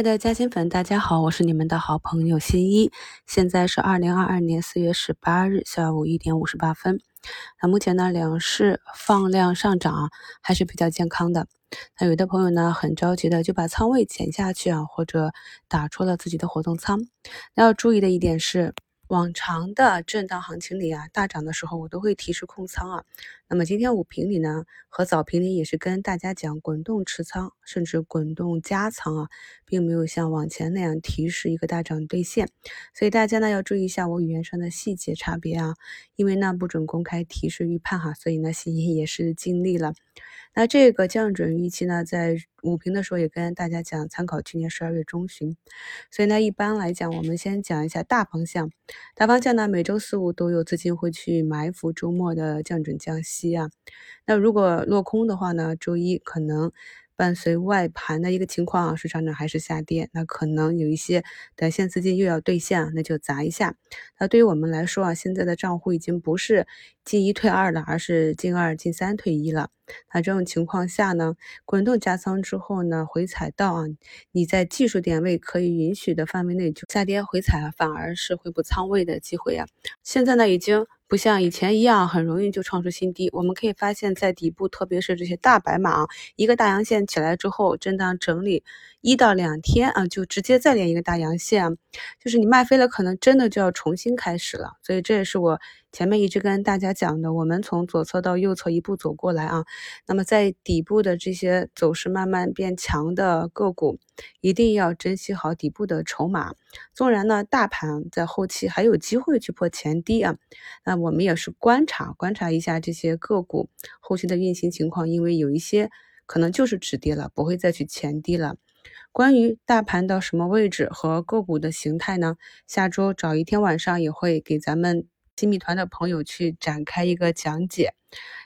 亲爱的嘉兴粉，大家好，我是你们的好朋友新一。现在是二零二二年四月十八日下午一点五十八分。那目前呢，两市放量上涨，还是比较健康的。那有的朋友呢，很着急的就把仓位减下去啊，或者打出了自己的活动仓。要注意的一点是。往常的震荡行情里啊，大涨的时候我都会提示控仓啊。那么今天午评里呢，和早评里也是跟大家讲滚动持仓，甚至滚动加仓啊，并没有像往前那样提示一个大涨兑现。所以大家呢要注意一下我语言上的细节差别啊，因为呢不准公开提示预判哈，所以呢新一也是尽力了。那这个降准预期呢，在午评的时候也跟大家讲，参考去年十二月中旬。所以呢，一般来讲，我们先讲一下大方向。大方向呢，每周四五都有资金会去埋伏周末的降准降息啊。那如果落空的话呢，周一可能。伴随外盘的一个情况啊，市场呢还是下跌，那可能有一些短线资金又要兑现，那就砸一下。那对于我们来说啊，现在的账户已经不是进一退二了，而是进二进三退一了。那这种情况下呢，滚动加仓之后呢，回踩到啊，你在技术点位可以允许的范围内就下跌回踩，反而是回补仓位的机会啊。现在呢，已经。不像以前一样很容易就创出新低，我们可以发现，在底部，特别是这些大白马，一个大阳线起来之后，震荡整理一到两天啊，就直接再连一个大阳线，就是你卖飞了，可能真的就要重新开始了。所以这也是我。前面一直跟大家讲的，我们从左侧到右侧一步走过来啊，那么在底部的这些走势慢慢变强的个股，一定要珍惜好底部的筹码。纵然呢，大盘在后期还有机会去破前低啊，那我们也是观察观察一下这些个股后期的运行情况，因为有一些可能就是止跌了，不会再去前低了。关于大盘到什么位置和个股的形态呢？下周找一天晚上也会给咱们。新米团的朋友去展开一个讲解，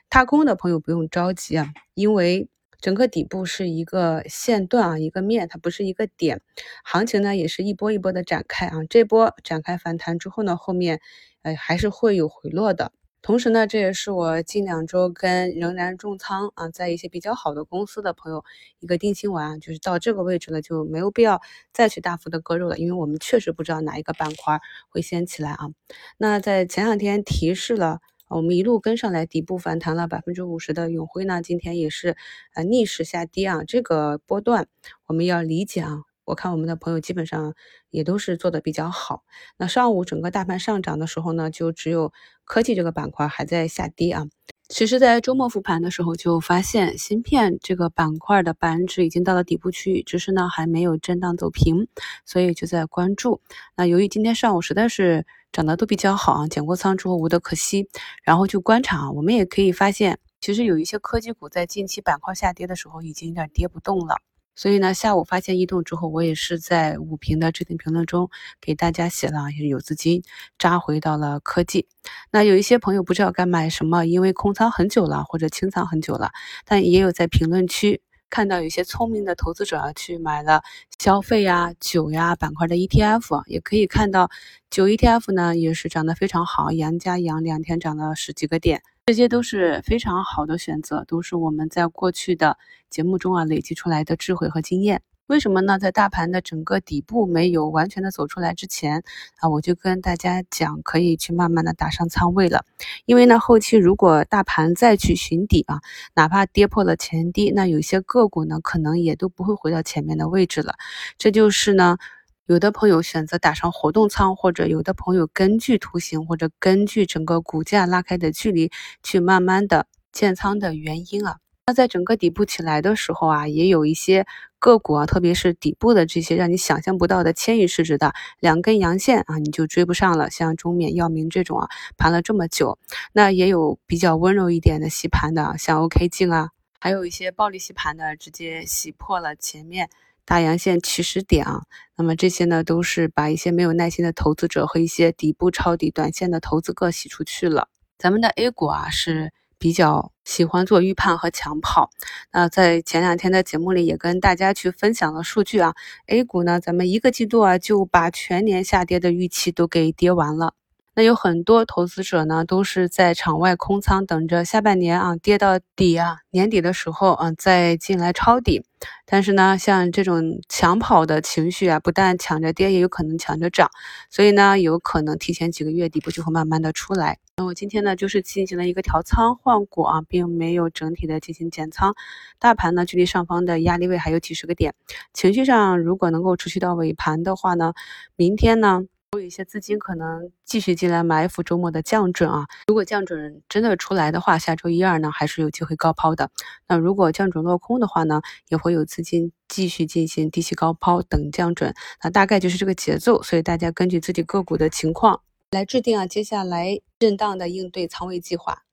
踏空的朋友不用着急啊，因为整个底部是一个线段啊，一个面，它不是一个点，行情呢也是一波一波的展开啊，这波展开反弹之后呢，后面呃还是会有回落的。同时呢，这也是我近两周跟仍然重仓啊，在一些比较好的公司的朋友一个定心丸，就是到这个位置了就没有必要再去大幅的割肉了，因为我们确实不知道哪一个板块会先起来啊。那在前两天提示了，我们一路跟上来，底部反弹了百分之五十的永辉呢，今天也是呃逆势下跌啊，这个波段我们要理解啊。我看我们的朋友基本上也都是做的比较好。那上午整个大盘上涨的时候呢，就只有科技这个板块还在下跌啊。其实，在周末复盘的时候就发现，芯片这个板块的板指已经到了底部区域，只是呢还没有震荡走平，所以就在关注。那由于今天上午实在是涨得都比较好啊，减过仓之后无得可惜，然后就观察。我们也可以发现，其实有一些科技股在近期板块下跌的时候，已经有点跌不动了。所以呢，下午发现异动之后，我也是在五评的置顶评论中给大家写了，有资金扎回到了科技。那有一些朋友不知道该买什么，因为空仓很久了或者清仓很久了，但也有在评论区看到有些聪明的投资者去买了消费呀、酒呀板块的 ETF，也可以看到酒 ETF 呢也是涨得非常好，阳加阳两天涨了十几个点。这些都是非常好的选择，都是我们在过去的节目中啊累积出来的智慧和经验。为什么呢？在大盘的整个底部没有完全的走出来之前啊，我就跟大家讲，可以去慢慢的打上仓位了。因为呢，后期如果大盘再去寻底啊，哪怕跌破了前低，那有些个股呢，可能也都不会回到前面的位置了。这就是呢。有的朋友选择打上活动仓，或者有的朋友根据图形或者根据整个股价拉开的距离去慢慢的建仓的原因啊。那在整个底部起来的时候啊，也有一些个股啊，特别是底部的这些让你想象不到的千亿市值的两根阳线啊，你就追不上了。像中缅药明这种啊，盘了这么久，那也有比较温柔一点的洗盘的，像 OK 镜啊，还有一些暴力洗盘的，直接洗破了前面。大阳线起始点啊，那么这些呢，都是把一些没有耐心的投资者和一些底部抄底短线的投资客洗出去了。咱们的 A 股啊是比较喜欢做预判和抢跑。那在前两天的节目里也跟大家去分享了数据啊，A 股呢，咱们一个季度啊就把全年下跌的预期都给跌完了。那有很多投资者呢，都是在场外空仓，等着下半年啊跌到底啊，年底的时候啊再进来抄底。但是呢，像这种抢跑的情绪啊，不但抢着跌，也有可能抢着涨，所以呢，有可能提前几个月底部就会慢慢的出来。那我今天呢，就是进行了一个调仓换股啊，并没有整体的进行减仓。大盘呢，距离上方的压力位还有几十个点，情绪上如果能够持续到尾盘的话呢，明天呢。有一些资金可能继续进来埋伏周末的降准啊，如果降准真的出来的话，下周一二呢还是有机会高抛的。那如果降准落空的话呢，也会有资金继续进行低吸高抛等降准，那大概就是这个节奏。所以大家根据自己个股的情况来制定啊，接下来震荡的应对仓位计划。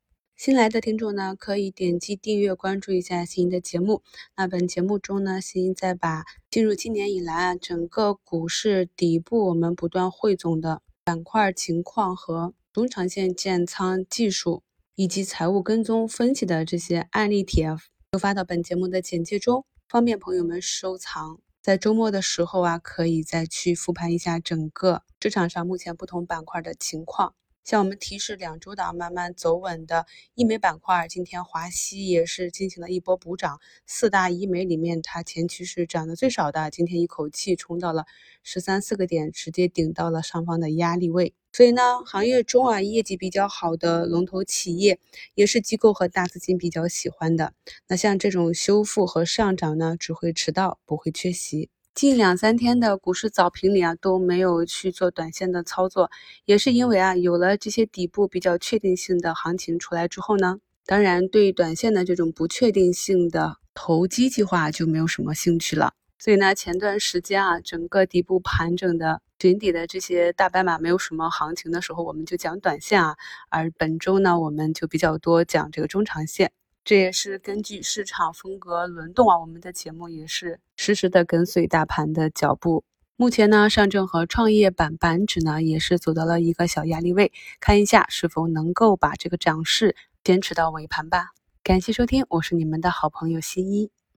新来的听众呢，可以点击订阅关注一下新的节目。那本节目中呢，新在把进入今年以来啊，整个股市底部我们不断汇总的板块情况和中长线建仓技术以及财务跟踪分析的这些案例帖，都发到本节目的简介中，方便朋友们收藏。在周末的时候啊，可以再去复盘一下整个市场上目前不同板块的情况。像我们提示两周档慢慢走稳的医美板块，今天华西也是进行了一波补涨。四大医美里面，它前期是涨得最少的，今天一口气冲到了十三四个点，直接顶到了上方的压力位。所以呢，行业中啊，业绩比较好的龙头企业，也是机构和大资金比较喜欢的。那像这种修复和上涨呢，只会迟到，不会缺席。近两三天的股市早评里啊都没有去做短线的操作，也是因为啊有了这些底部比较确定性的行情出来之后呢，当然对短线的这种不确定性的投机计划就没有什么兴趣了。所以呢，前段时间啊整个底部盘整的寻底的这些大白马没有什么行情的时候，我们就讲短线啊，而本周呢我们就比较多讲这个中长线。这也是根据市场风格轮动啊，我们的节目也是实时的跟随大盘的脚步。目前呢，上证和创业板板指呢也是走到了一个小压力位，看一下是否能够把这个涨势坚持到尾盘吧。感谢收听，我是你们的好朋友新一。